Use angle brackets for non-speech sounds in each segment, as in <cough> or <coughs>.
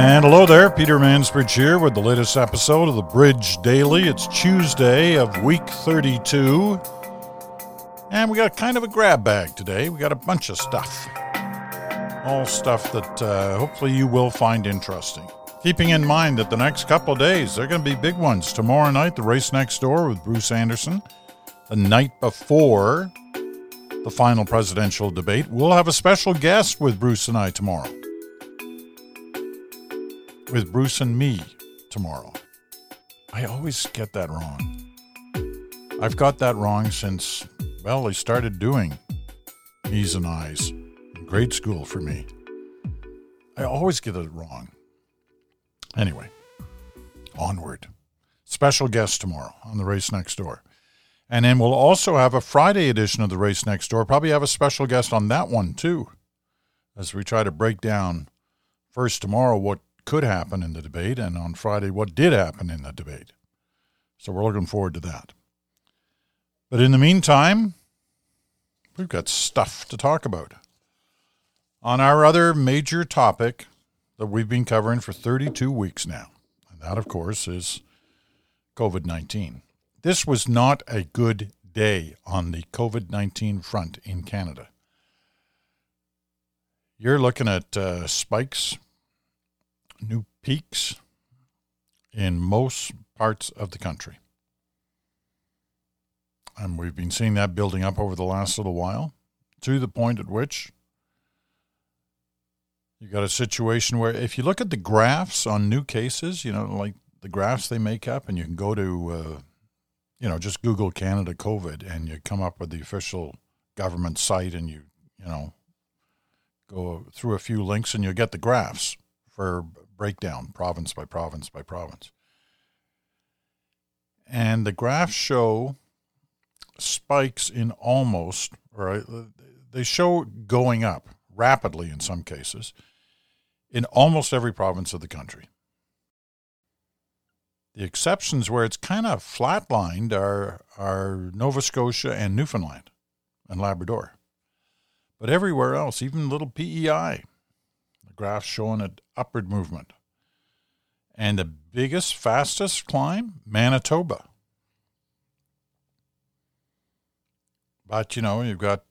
And hello there, Peter Mansbridge here with the latest episode of the Bridge Daily. It's Tuesday of week 32. And we got kind of a grab bag today. We got a bunch of stuff. All stuff that uh, hopefully you will find interesting. Keeping in mind that the next couple days, they're going to be big ones. Tomorrow night, the race next door with Bruce Anderson. The night before the final presidential debate, we'll have a special guest with Bruce and I tomorrow with Bruce and me tomorrow. I always get that wrong. I've got that wrong since, well, I started doing E's and I's grade school for me. I always get it wrong. Anyway, onward. Special guest tomorrow on the race next door. And then we'll also have a Friday edition of the race next door. Probably have a special guest on that one too, as we try to break down first tomorrow what could happen in the debate, and on Friday, what did happen in the debate. So we're looking forward to that. But in the meantime, we've got stuff to talk about. On our other major topic that we've been covering for 32 weeks now, and that, of course, is COVID 19. This was not a good day on the COVID 19 front in Canada. You're looking at uh, spikes new peaks in most parts of the country. And we've been seeing that building up over the last little while to the point at which you got a situation where if you look at the graphs on new cases, you know, like the graphs they make up, and you can go to, uh, you know, just Google Canada COVID and you come up with the official government site and you, you know, go through a few links and you get the graphs for breakdown, province by province by province. And the graphs show spikes in almost, or uh, they show going up rapidly in some cases in almost every province of the country. The exceptions where it's kind of flatlined are, are Nova Scotia and Newfoundland and Labrador. But everywhere else, even little PEI, graph showing an upward movement. And the biggest, fastest climb, Manitoba. But you know, you've got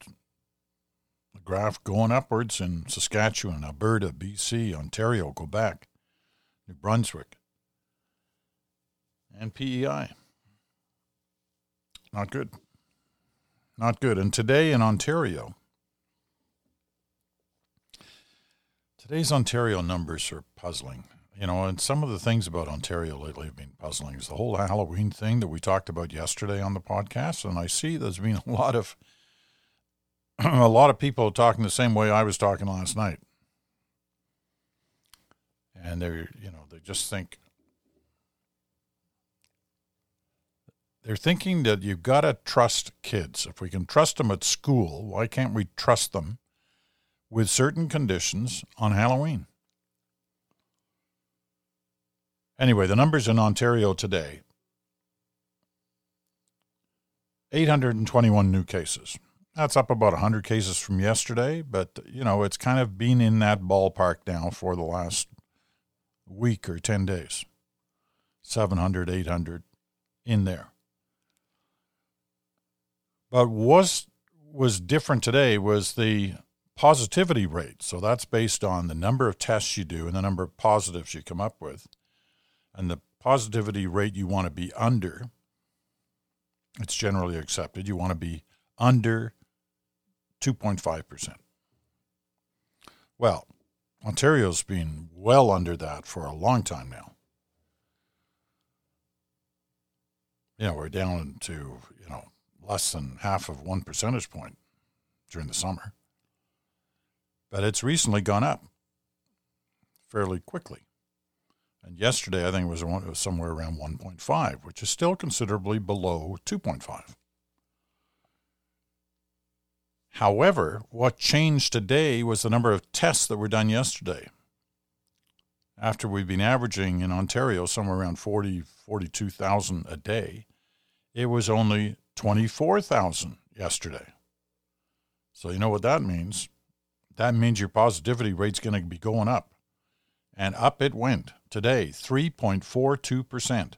the graph going upwards in Saskatchewan, Alberta, BC, Ontario, Quebec, New Brunswick, and PEI. Not good. Not good. And today in Ontario, Today's Ontario numbers are puzzling. You know, and some of the things about Ontario lately have been puzzling. Is the whole Halloween thing that we talked about yesterday on the podcast, and I see there's been <laughs> a lot of <clears throat> a lot of people talking the same way I was talking last night, and they're you know they just think they're thinking that you've got to trust kids. If we can trust them at school, why can't we trust them with certain conditions on Halloween. Anyway, the numbers in Ontario today 821 new cases. That's up about 100 cases from yesterday, but you know, it's kind of been in that ballpark now for the last week or 10 days. 700, 800 in there. But what was different today was the positivity rate. So that's based on the number of tests you do and the number of positives you come up with. And the positivity rate you want to be under, it's generally accepted. You want to be under 2.5%. Well, Ontario's been well under that for a long time now. You know, we're down to, you know, less than half of one percentage point during the summer but it's recently gone up fairly quickly. And yesterday, I think it was, it was somewhere around 1.5, which is still considerably below 2.5. However, what changed today was the number of tests that were done yesterday. After we've been averaging in Ontario somewhere around 40, 42,000 a day, it was only 24,000 yesterday. So you know what that means? That means your positivity rate's going to be going up. And up it went today, 3.42%.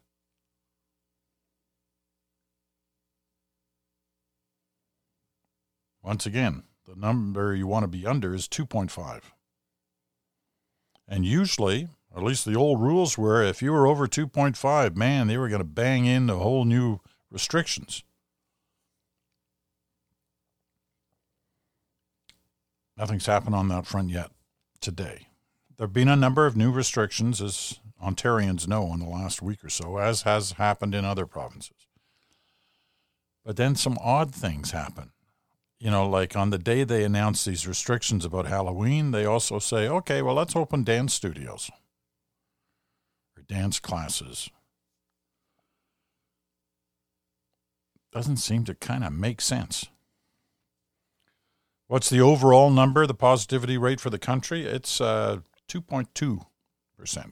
Once again, the number you want to be under is 2.5. And usually, at least the old rules were, if you were over 2.5, man, they were going to bang in the whole new restrictions. Nothing's happened on that front yet today. There have been a number of new restrictions, as Ontarians know, in the last week or so, as has happened in other provinces. But then some odd things happen you know, like on the day they announce these restrictions about Halloween, they also say, okay, well, let's open dance studios or dance classes. Doesn't seem to kind of make sense. What's the overall number, the positivity rate for the country? It's uh, 2.2%.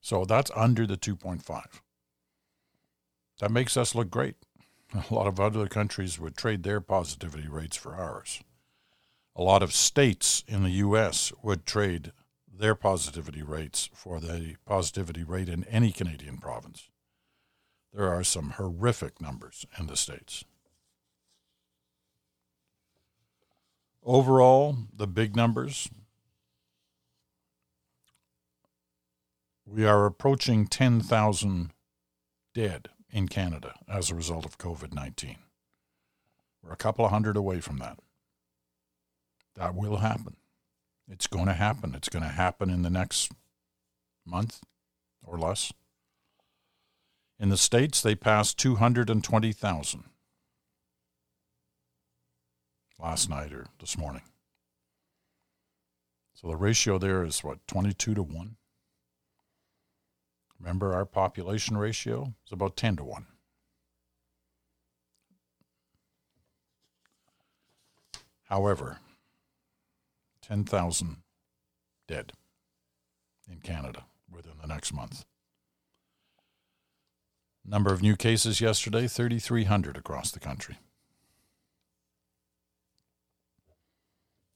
So that's under the 2.5. That makes us look great. A lot of other countries would trade their positivity rates for ours. A lot of states in the U.S. would trade their positivity rates for the positivity rate in any Canadian province. There are some horrific numbers in the states. Overall, the big numbers we are approaching 10,000 dead in Canada as a result of COVID 19. We're a couple of hundred away from that. That will happen. It's going to happen. It's going to happen in the next month or less. In the States, they passed 220,000 last night or this morning. So the ratio there is what, 22 to 1? Remember, our population ratio is about 10 to 1. However, 10,000 dead in Canada within the next month. Number of new cases yesterday 3,300 across the country.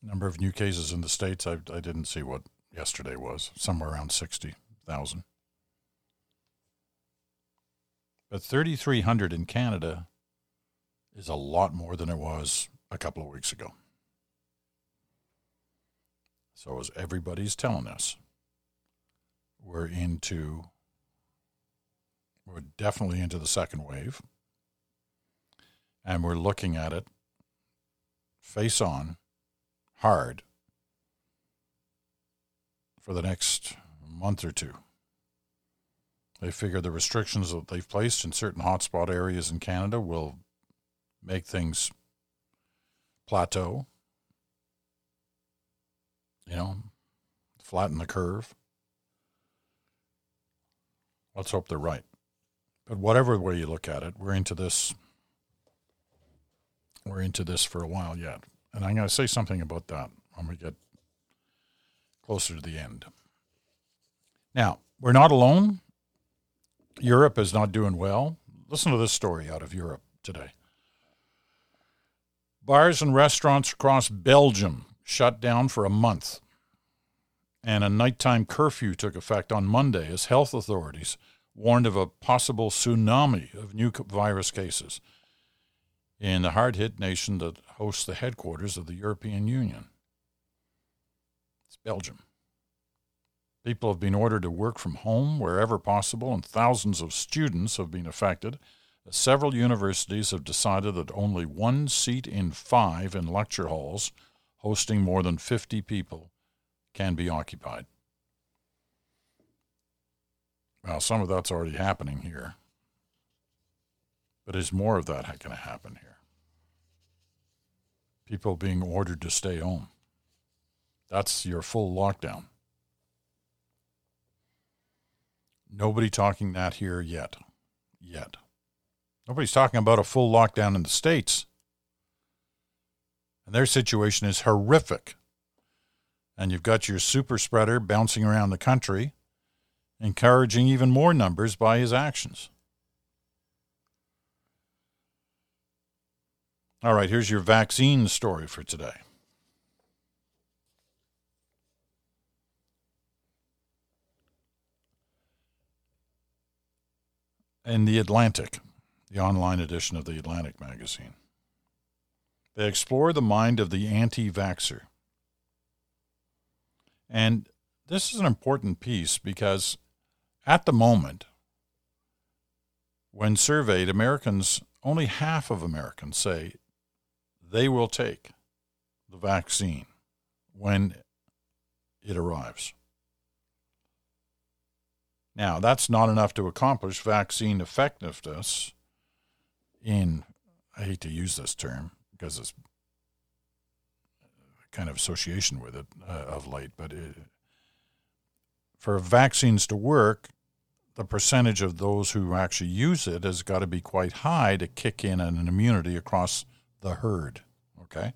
Number of new cases in the States, I, I didn't see what yesterday was, somewhere around 60,000. But 3,300 in Canada is a lot more than it was a couple of weeks ago. So, as everybody's telling us, we're into, we're definitely into the second wave. And we're looking at it face on, hard, for the next month or two. They figure the restrictions that they've placed in certain hotspot areas in Canada will make things plateau, you know, flatten the curve. Let's hope they're right. But whatever way you look at it, we're into this. We're into this for a while yet. And I'm going to say something about that when we get closer to the end. Now, we're not alone. Europe is not doing well. Listen to this story out of Europe today. Bars and restaurants across Belgium shut down for a month, and a nighttime curfew took effect on Monday as health authorities warned of a possible tsunami of new virus cases in the hard hit nation that hosts the headquarters of the European Union. It's Belgium. People have been ordered to work from home wherever possible, and thousands of students have been affected. Several universities have decided that only one seat in five in lecture halls hosting more than 50 people can be occupied. Well, some of that's already happening here. But is more of that going to happen here? People being ordered to stay home. That's your full lockdown. Nobody talking that here yet. Yet. Nobody's talking about a full lockdown in the States. And their situation is horrific. And you've got your super spreader bouncing around the country, encouraging even more numbers by his actions. All right, here's your vaccine story for today. In The Atlantic, the online edition of The Atlantic magazine, they explore the mind of the anti vaxxer. And this is an important piece because at the moment, when surveyed, Americans, only half of Americans say they will take the vaccine when it arrives. Now, that's not enough to accomplish vaccine effectiveness in, I hate to use this term because it's kind of association with it uh, of late, but it, for vaccines to work, the percentage of those who actually use it has got to be quite high to kick in an immunity across the herd. Okay.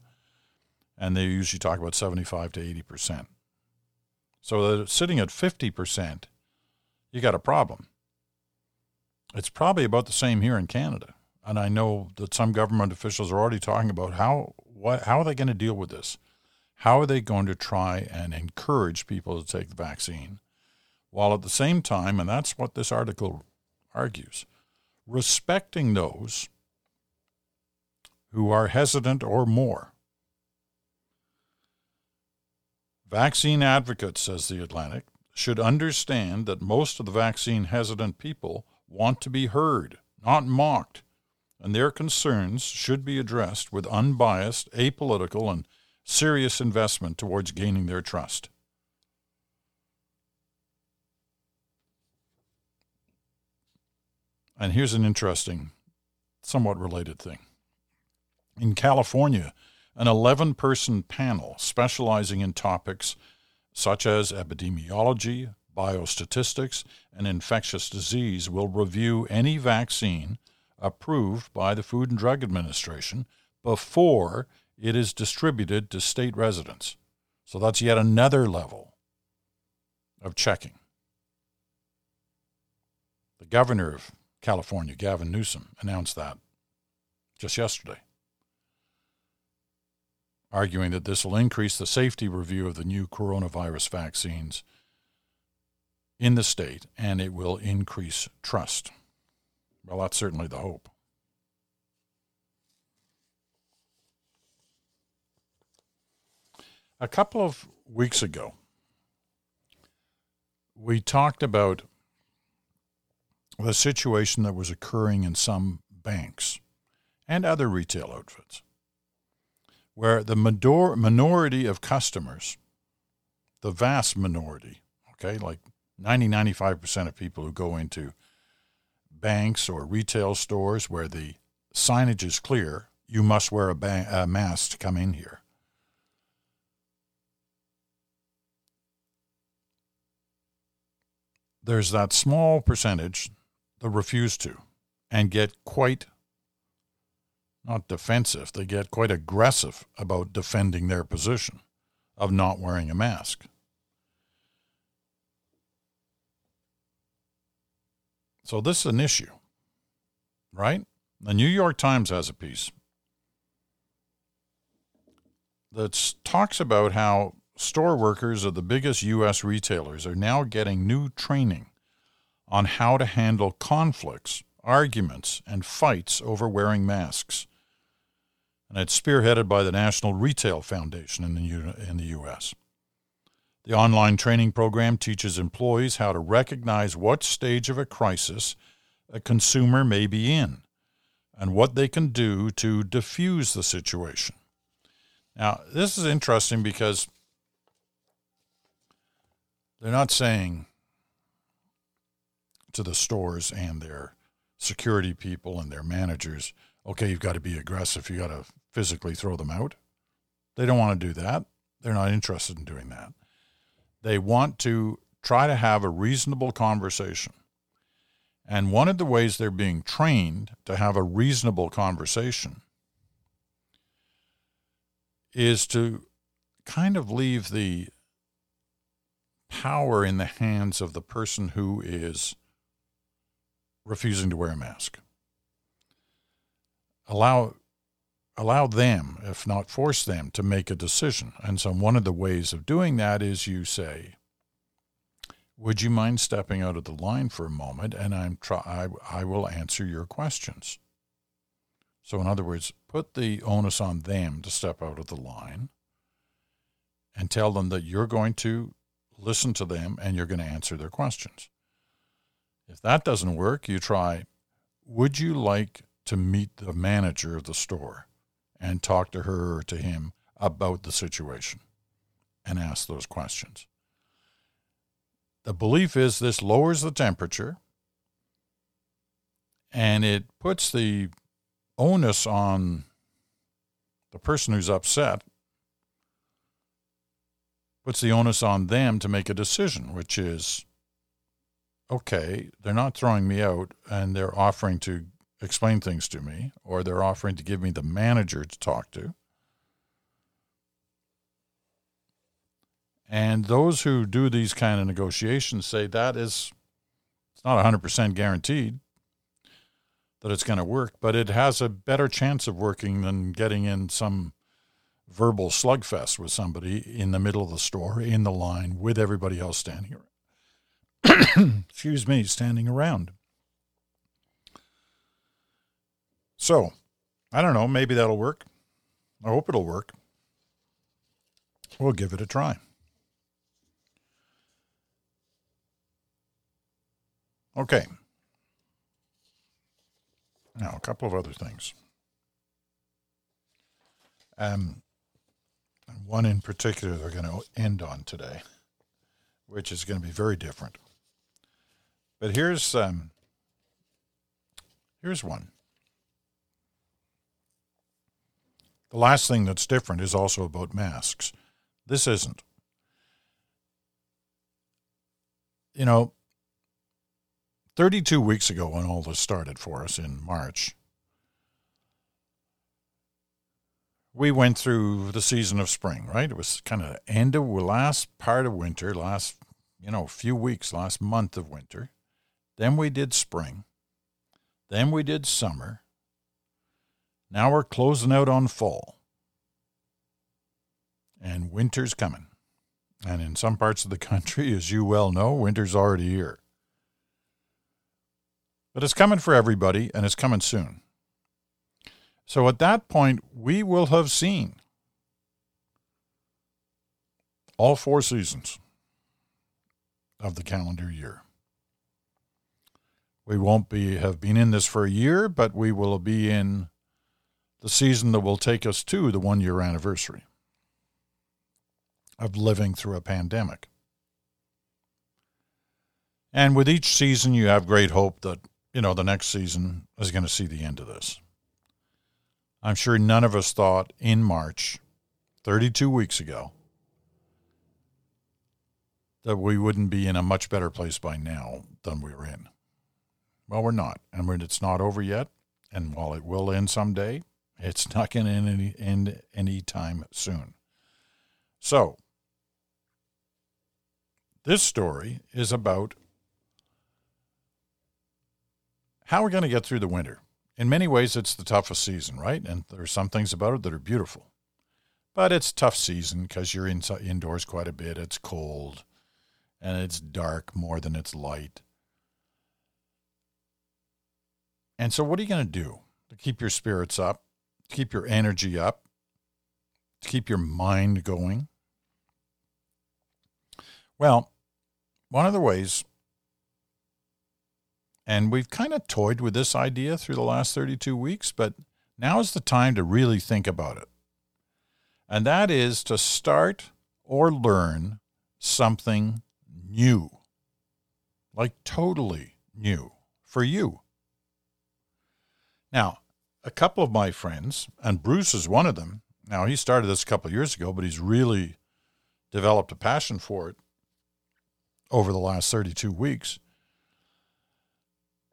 And they usually talk about 75 to 80%. So they're sitting at 50%, you got a problem. It's probably about the same here in Canada. And I know that some government officials are already talking about how what how are they going to deal with this? How are they going to try and encourage people to take the vaccine? while at the same time, and that's what this article argues, respecting those who are hesitant or more. Vaccine advocates, says The Atlantic, should understand that most of the vaccine hesitant people want to be heard, not mocked, and their concerns should be addressed with unbiased, apolitical, and serious investment towards gaining their trust. And here's an interesting, somewhat related thing. In California, an 11 person panel specializing in topics such as epidemiology, biostatistics, and infectious disease will review any vaccine approved by the Food and Drug Administration before it is distributed to state residents. So that's yet another level of checking. The governor of California, Gavin Newsom, announced that just yesterday, arguing that this will increase the safety review of the new coronavirus vaccines in the state and it will increase trust. Well, that's certainly the hope. A couple of weeks ago, we talked about the situation that was occurring in some banks and other retail outfits, where the minor- minority of customers, the vast minority, okay, like 90, 95% of people who go into banks or retail stores where the signage is clear, you must wear a, ba- a mask to come in here. There's that small percentage that refuse to and get quite not defensive, they get quite aggressive about defending their position of not wearing a mask. So this is an issue, right? The New York Times has a piece that talks about how store workers of the biggest U.S. retailers are now getting new training on how to handle conflicts, arguments, and fights over wearing masks. And it's spearheaded by the National Retail Foundation in the, U- in the U.S. The online training program teaches employees how to recognize what stage of a crisis a consumer may be in and what they can do to diffuse the situation. Now, this is interesting because they're not saying to the stores and their security people and their managers, okay, you've got to be aggressive. You got to physically throw them out. They don't want to do that. They're not interested in doing that. They want to try to have a reasonable conversation. And one of the ways they're being trained to have a reasonable conversation is to kind of leave the power in the hands of the person who is refusing to wear a mask. Allow allow them, if not force them, to make a decision. And so one of the ways of doing that is you say, would you mind stepping out of the line for a moment and I'm try I, I will answer your questions. So in other words, put the onus on them to step out of the line and tell them that you're going to listen to them and you're going to answer their questions. If that doesn't work, you try, would you like to meet the manager of the store and talk to her or to him about the situation and ask those questions? The belief is this lowers the temperature and it puts the onus on the person who's upset, puts the onus on them to make a decision, which is okay, they're not throwing me out and they're offering to explain things to me, or they're offering to give me the manager to talk to. And those who do these kind of negotiations say that is it's not 100% guaranteed that it's going to work, but it has a better chance of working than getting in some verbal slugfest with somebody in the middle of the store, in the line, with everybody else standing around. <coughs> Excuse me, standing around. So, I don't know, maybe that'll work. I hope it'll work. We'll give it a try. Okay. Now, a couple of other things. Um, one in particular they're going to end on today, which is going to be very different. But here's um, here's one. The last thing that's different is also about masks. This isn't. You know, 32 weeks ago, when all this started for us in March, we went through the season of spring, right? It was kind of end of last part of winter, last, you know, few weeks, last month of winter. Then we did spring. Then we did summer. Now we're closing out on fall. And winter's coming. And in some parts of the <laughs> country, as you well know, winter's already here. But it's coming for everybody, and it's coming soon. So at that point, we will have seen all four seasons of the calendar year. We won't be have been in this for a year, but we will be in the season that will take us to the one year anniversary of living through a pandemic. And with each season, you have great hope that you know, the next season is going to see the end of this. I'm sure none of us thought in March, 32 weeks ago, that we wouldn't be in a much better place by now than we were in. Well, we're not. And it's not over yet. And while it will end someday, it's not going to end any, end time soon. So, this story is about how we're going to get through the winter? In many ways, it's the toughest season, right? And there are some things about it that are beautiful. But it's tough season because you're inside, indoors quite a bit. It's cold and it's dark more than it's light. And so, what are you going to do to keep your spirits up, keep your energy up, to keep your mind going? Well, one of the ways and we've kind of toyed with this idea through the last 32 weeks, but now is the time to really think about it. And that is to start or learn something new, like totally new for you. Now, a couple of my friends, and Bruce is one of them. Now, he started this a couple of years ago, but he's really developed a passion for it over the last 32 weeks.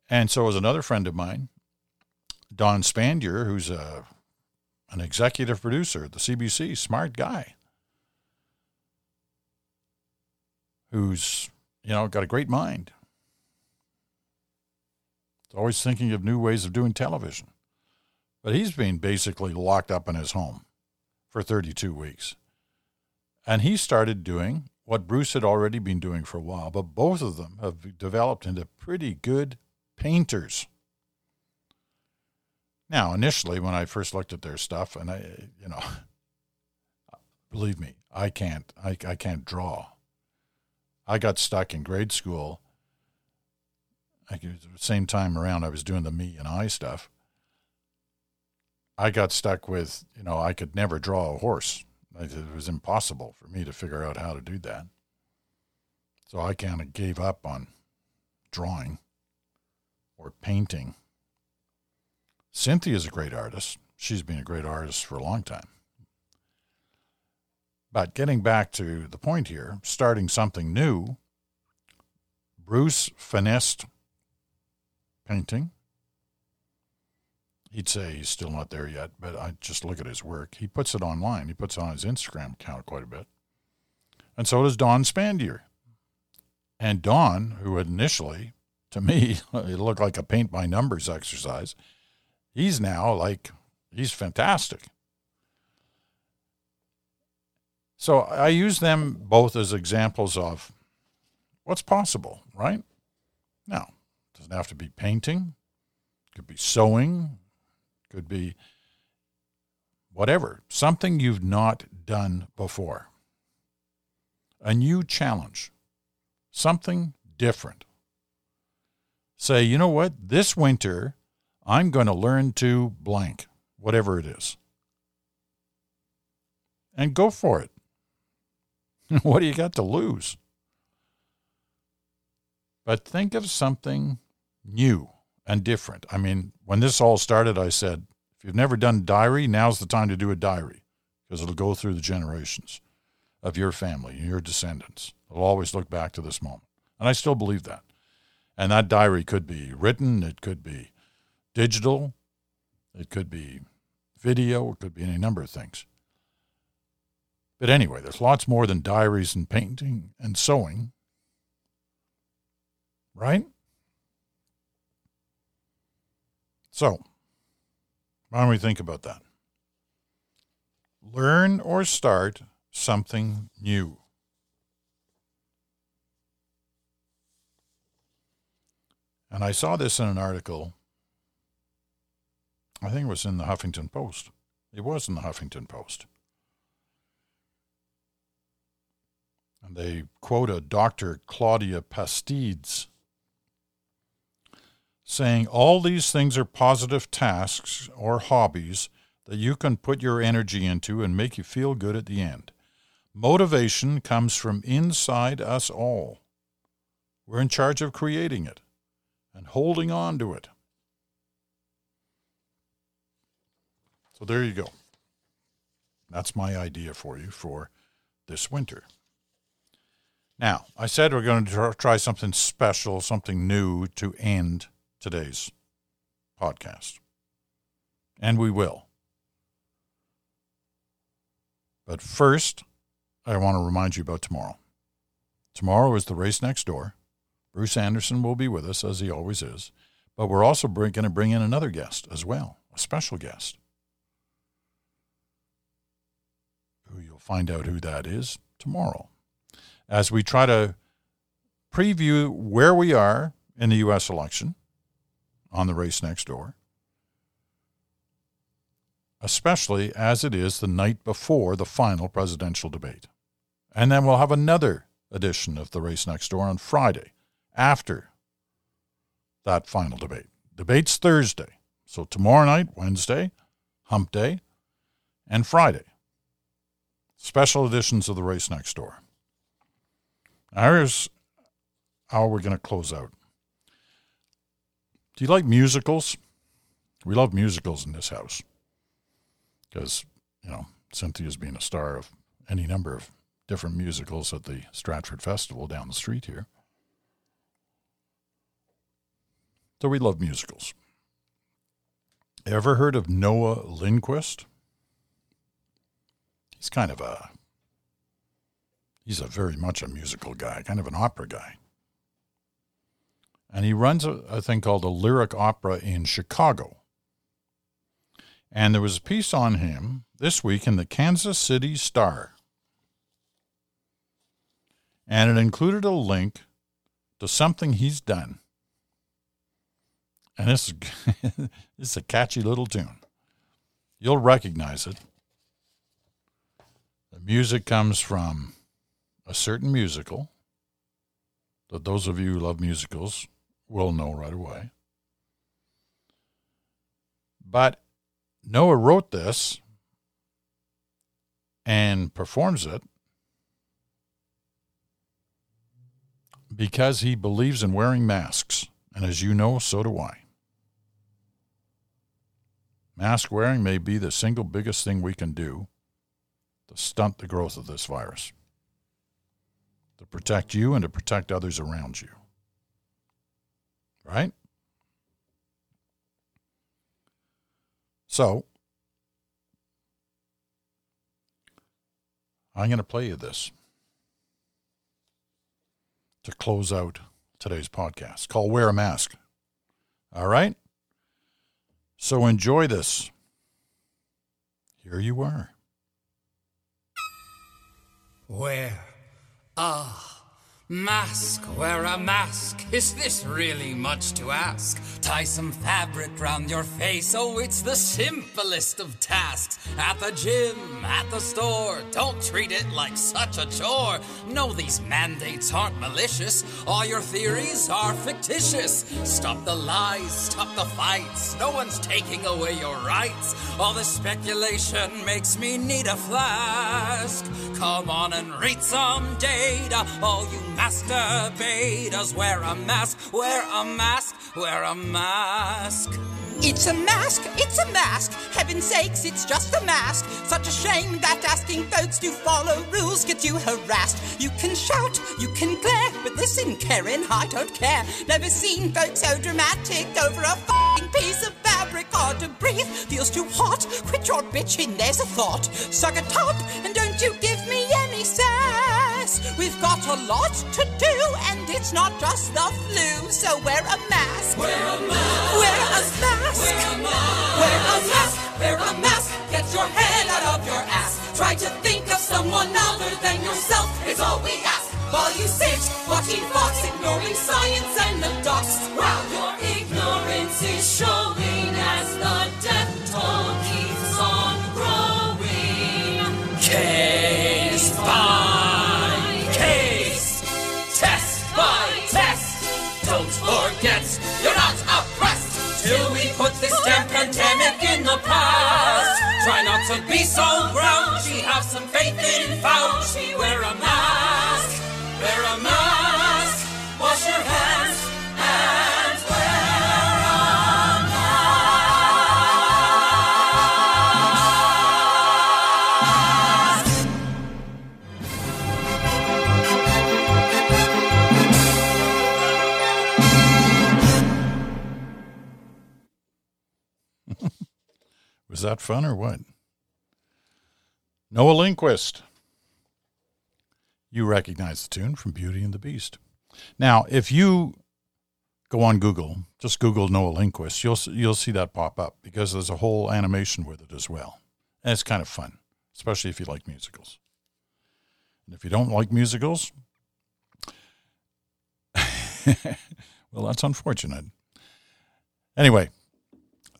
And so is another friend of mine, Don Spandier, who's a an executive producer at the CBC, smart guy, who's you know got a great mind. He's always thinking of new ways of doing television. But he's been basically locked up in his home for 32 weeks. And he started doing what Bruce had already been doing for a while, but both of them have developed into pretty good painters. Now, initially, when I first looked at their stuff, and I, you know, <laughs> believe me, I can't, I, I can't draw. I got stuck in grade school. I, same time around, I was doing the me and I stuff. I got stuck with, you know, I could never draw a horse. It was impossible for me to figure out how to do that. So I kind of gave up on drawing or painting. Cynthia's a great artist. She's been a great artist for a long time. But getting back to the point here, starting something new, Bruce finessed painting he'd say he's still not there yet, but I just look at his work. He puts it online. He puts it on his Instagram account quite a bit. And so does Don Spandier. And Don, who initially, to me, <laughs> it looked like a paint by numbers exercise, he's now like, he's fantastic. So I use them both as examples of what's possible, right? Now, it doesn't have to be painting, it could be sewing, could be whatever, something you've not done before. A new challenge, something different. Say, you know what, this winter I'm going to learn to blank, whatever it is. And go for it. <laughs> what do you got to lose? But think of something new and different. I mean, when this all started, I said, if you've never done diary, now's the time to do a diary because it'll go through the generations of your family, your descendants. They'll always look back to this moment. And I still believe that. And that diary could be written, it could be digital, it could be video, it could be any number of things. But anyway, there's lots more than diaries and painting and sewing, right? So, why don't we think about that? Learn or start something new. And I saw this in an article. I think it was in the Huffington Post. It was in the Huffington Post. And they quote a Dr. Claudia Pastides saying all these things are positive tasks or hobbies that you can put your energy into and make you feel good at the end. Motivation comes from inside us all. We're in charge of creating it and holding on to it. So there you go. That's my idea for you for this winter. Now, I said we're going to try something special, something new to end today's podcast. And we will. But first, I want to remind you about tomorrow. Tomorrow is the race next door. Bruce Anderson will be with us, as he always is. But we're also going to bring in another guest as well, a special guest. Who you'll find out who that is tomorrow. As we try to preview where we are in the U.S. election on the race next door, especially as it is the night before the final presidential debate. And then we'll have another edition of the race next door on Friday after that final debate. Debate's Thursday. So tomorrow night, Wednesday, hump day, and Friday. Special editions of the race next door. Here's how we're going to close out. Do you like musicals? We love musicals in this house because, you know, Cynthia's being a star of any number of different musicals at the Stratford Festival down the street here. So we love musicals. Ever heard of Noah Lindquist? He's kind of a he's a very much a musical guy, kind of an opera guy and he runs a, a thing called a lyric opera in Chicago. And there was a piece on him this week in the Kansas City Star. and it included a link to something he's done. And this is, <laughs> this is a catchy little tune. You'll recognize it. The music comes from a certain musical that those of you who love musicals will know right away. But Noah wrote this and performs it because he believes in wearing masks. And as you know, so do I. Mask wearing may be the single biggest thing we can do to stunt the growth of this virus, to protect you and to protect others around you. Right? So, I'm going to play you this to close out today's podcast called Wear a Mask. All right? So enjoy this. Here you are. Wear a mask, wear a mask. Is this really much to ask? Tie some fabric round your face. Oh, it's the simplest of tasks. At the gym, at the store, don't treat it like such a chore. No, these mandates aren't malicious. All your theories are fictitious. Stop the lies, stop the fights. No one's taking away your rights. All the speculation makes me need a flask. Come on and read some data. All you masturbators, wear a mask, wear a mask, wear a mask. It's a mask, it's a mask. Heaven's sakes, it's just a mask. Such a shame that asking folks to follow rules gets you harassed. You can shout, you can glare, but listen, Karen, I don't care. Never seen folks so dramatic over a fing piece of fabric hard to breathe. Feels too hot. Quit your bitching, there's a thought. Suck it up, and don't you give a lot to do, and it's not just the flu. So wear a mask. Wear a mask. Wear a mask. Wear a mask. Wear a mask, wear a mask, get your head out of your ass. Try to think of someone other than yourself, is all we ask. While you sit watching Fox, ignoring science and the docs. Wow, your ignorance is showing as the death toll keeps on growing. Case by Don't forget, you're not oppressed till we put this damn pandemic in the past. Try not to be so grouchy, have some faith in Fauci. Wear a mask, wear a mask, that fun or what? Noah Lindquist. You recognize the tune from Beauty and the Beast. Now, if you go on Google, just Google Noah Lindquist, you'll you'll see that pop up because there's a whole animation with it as well, and it's kind of fun, especially if you like musicals. And if you don't like musicals, <laughs> well, that's unfortunate. Anyway,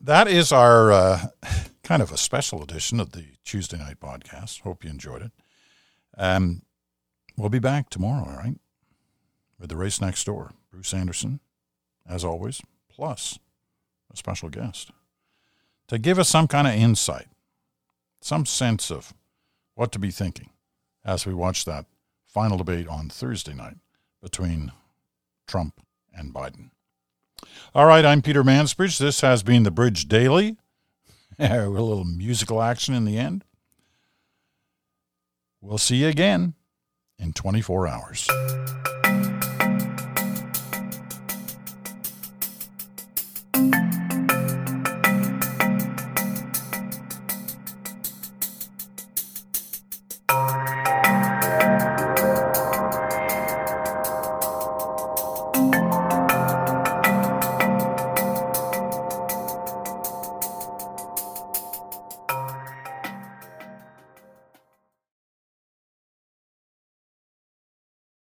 that is our uh, <laughs> kind of a special edition of the Tuesday night podcast. Hope you enjoyed it. Um, we'll be back tomorrow, all right, with the race next door. Bruce Anderson, as always, plus a special guest to give us some kind of insight, some sense of what to be thinking as we watch that final debate on Thursday night between Trump and Biden. All right, I'm Peter Mansbridge. This has been the Bridge Daily. <laughs> a little musical action in the end. We'll see you again in 24 hours.